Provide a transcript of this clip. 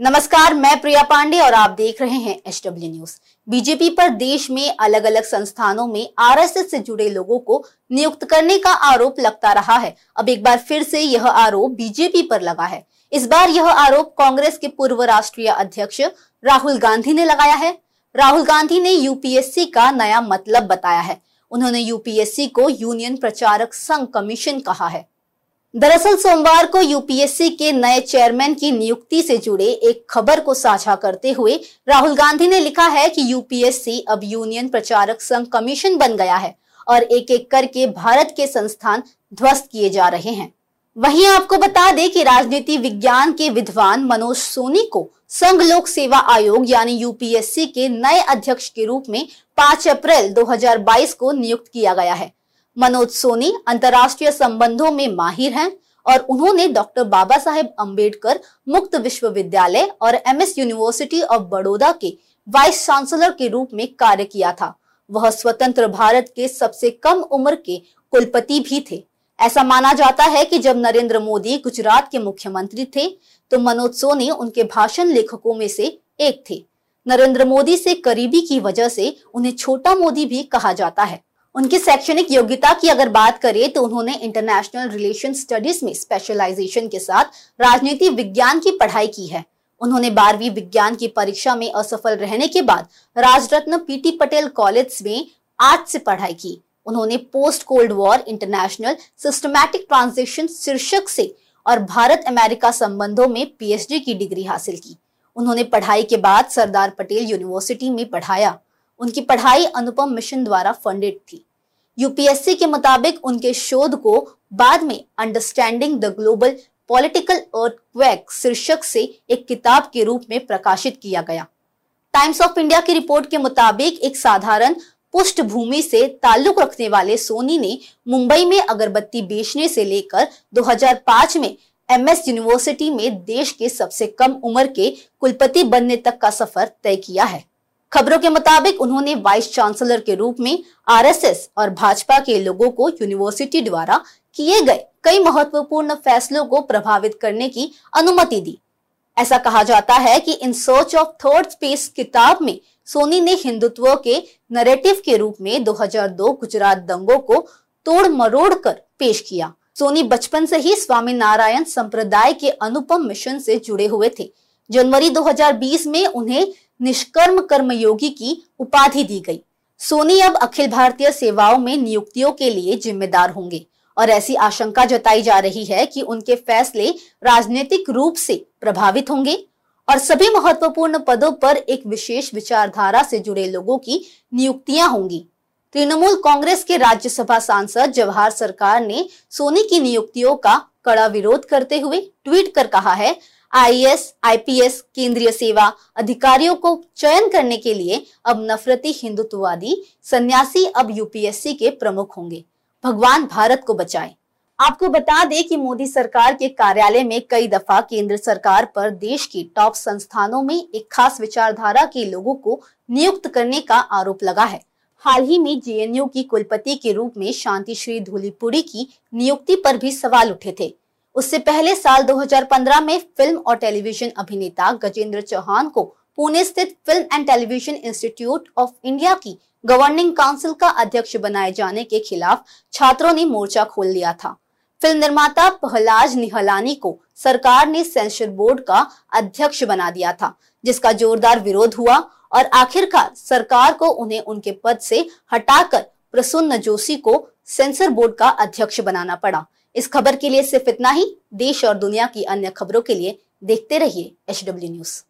नमस्कार, मैं प्रिया पांडे और आप देख रहे हैं एच डब्ल्यू न्यूज़। बीजेपी पर देश में अलग अलग संस्थानों में आरएसएस से जुड़े लोगों को नियुक्त करने का आरोप लगता रहा है। अब एक बार फिर से यह आरोप बीजेपी पर लगा है। इस बार यह आरोप कांग्रेस के पूर्व राष्ट्रीय अध्यक्ष राहुल गांधी ने लगाया है। राहुल गांधी ने यूपीएससी का नया मतलब बताया है। उन्होंने यूपीएससी को यूनियन प्रचारक संघ कमीशन कहा है। दरअसल सोमवार को यूपीएससी के नए चेयरमैन की नियुक्ति से जुड़े एक खबर को साझा करते हुए राहुल गांधी ने लिखा है कि यूपीएससी अब यूनियन प्रचारक संघ कमीशन बन गया है और एक एक करके भारत के संस्थान ध्वस्त किए जा रहे हैं। वहीं आपको बता दें कि राजनीति विज्ञान के विद्वान मनोज सोनी को संघ लोक सेवा आयोग यानी यूपीएससी के नए अध्यक्ष के रूप में 5 अप्रैल 2022 को नियुक्त किया गया है। मनोज सोनी अंतर्राष्ट्रीय संबंधों में माहिर हैं और उन्होंने डॉक्टर बाबा साहेब अंबेडकर मुक्त विश्वविद्यालय और एमएस यूनिवर्सिटी ऑफ़ बड़ौदा के वाइस चांसलर के रूप में कार्य किया था। वह स्वतंत्र भारत के सबसे कम उम्र के कुलपति भी थे। ऐसा माना जाता है कि जब नरेंद्र मोदी गुजरात के मुख्यमंत्री थे तो मनोज सोनी उनके भाषण लेखकों में से एक थे। नरेंद्र मोदी से करीबी की वजह से उन्हें छोटा मोदी भी कहा जाता है। उनकी शैक्षणिक योग्यता की अगर बात करें तो उन्होंने इंटरनेशनल रिलेशन स्टडीज़ में स्पेशलाइजेशन के साथ राजनीति विज्ञान की पढ़ाई की है। उन्होंने बारहवीं विज्ञान की परीक्षा में असफल रहने के बाद राजरत्न पीटी पटेल कॉलेज में आर्ट से पढ़ाई की। उन्होंने post cold war international systematic transaction शीर्षक से और भारत अमेरिका संबंधों में पीएचडी की डिग्री हासिल की। उन्होंने पढ़ाई के बाद सरदार पटेल यूनिवर्सिटी में पढ़ाया। उनकी पढ़ाई अनुपम मिशन द्वारा फंडेड थी। यूपीएससी के मुताबिक उनके शोध को बाद में understanding the global political earthquake शीर्षक से एक किताब के रूप में प्रकाशित किया गया। टाइम्स ऑफ़ इंडिया की रिपोर्ट के मुताबिक एक साधारण पृष्ठभूमि से ताल्लुक रखने वाले सोनी ने मुंबई में अगरबत्ती बेचने से लेकर 2005 में एमएस यूनिवर्सिटी में देश के सबसे कम उम्र के कुलपति बनने तक का सफ़र तय किया है। खबरों के मुताबिक उन्होंने वाइस चांसलर के रूप में आरएसएस और भाजपा के लोगों को यूनिवर्सिटी द्वारा किए गए कई महत्वपूर्ण फैसलों को प्रभावित करने की अनुमति दी। ऐसा कहा जाता है कि in search of third space किताब में सोनी ने हिंदुत्व के नरेटिव के रूप में 2002 गुजरात दंगों को तोड़ मरोड़ कर पेश किया। सोनी बचपन से ही स्वामी नारायण संप्रदाय के अनुपम मिशन से जुड़े हुए थे। जनवरी 2020 में उन्हें निष्कर्म कर्मयोगी की उपाधि दी गई। सोनी अब अखिल भारतीय सेवाओं में नियुक्तियों के लिए जिम्मेदार होंगे और ऐसी आशंका जताई जा रही है कि उनके फैसले राजनीतिक रूप से प्रभावित होंगे और सभी महत्वपूर्ण पदों पर एक विशेष विचारधारा से जुड़े लोगों की नियुक्तियाँ होंगी। तृणमूल कांग्रेस के राज्यसभा सांसद जवाहर सरकार ने सोनी की नियुक्तियों का कड़ा विरोध करते हुए ट्वीट कर कहा है आईएएस, आईपीएस, केंद्रीय सेवा अधिकारियों को चयन करने के लिए अब नफरती हिंदुत्ववादी सन्यासी अब यूपीएससी के प्रमुख होंगे। भगवान भारत को बचाए। आपको बता दें कि मोदी सरकार के कार्यालय में कई दफ़ा केंद्र सरकार पर देश की टॉप संस्थानों में एक खास विचारधारा के लोगों को नियुक्त करने का आरोप लगा है। हाल ही में जेएनयू की कुलपति के रूप में शांति श्री धूलीपुरी की नियुक्ति पर भी सवाल उठे थे। उससे पहले साल 2015 में फ़िल्म और टेलीविज़न अभिनेता गजेंद्र चौहान को पुणे स्थित film and television institute of India की गवर्निंग काउंसिल का अध्यक्ष बनाए जाने के खिलाफ छात्रों ने मोर्चा खोल लिया था। फ़िल्म निर्माता पहलाज निहलानी को सरकार ने सेंसर बोर्ड का अध्यक्ष बना दिया था, जिसका जोरदार विरोध हुआ और आखिरकार सरकार को उन्हें उनके पद से हटाकर प्रसन्न जोशी को सेंसर बोर्ड का अध्यक्ष बनाना पड़ा। इस खबर के लिए सिर्फ़ इतना ही, देश और दुनिया की अन्य खबरों के लिए देखते रहिए एचडब्ल्यू न्यूज़।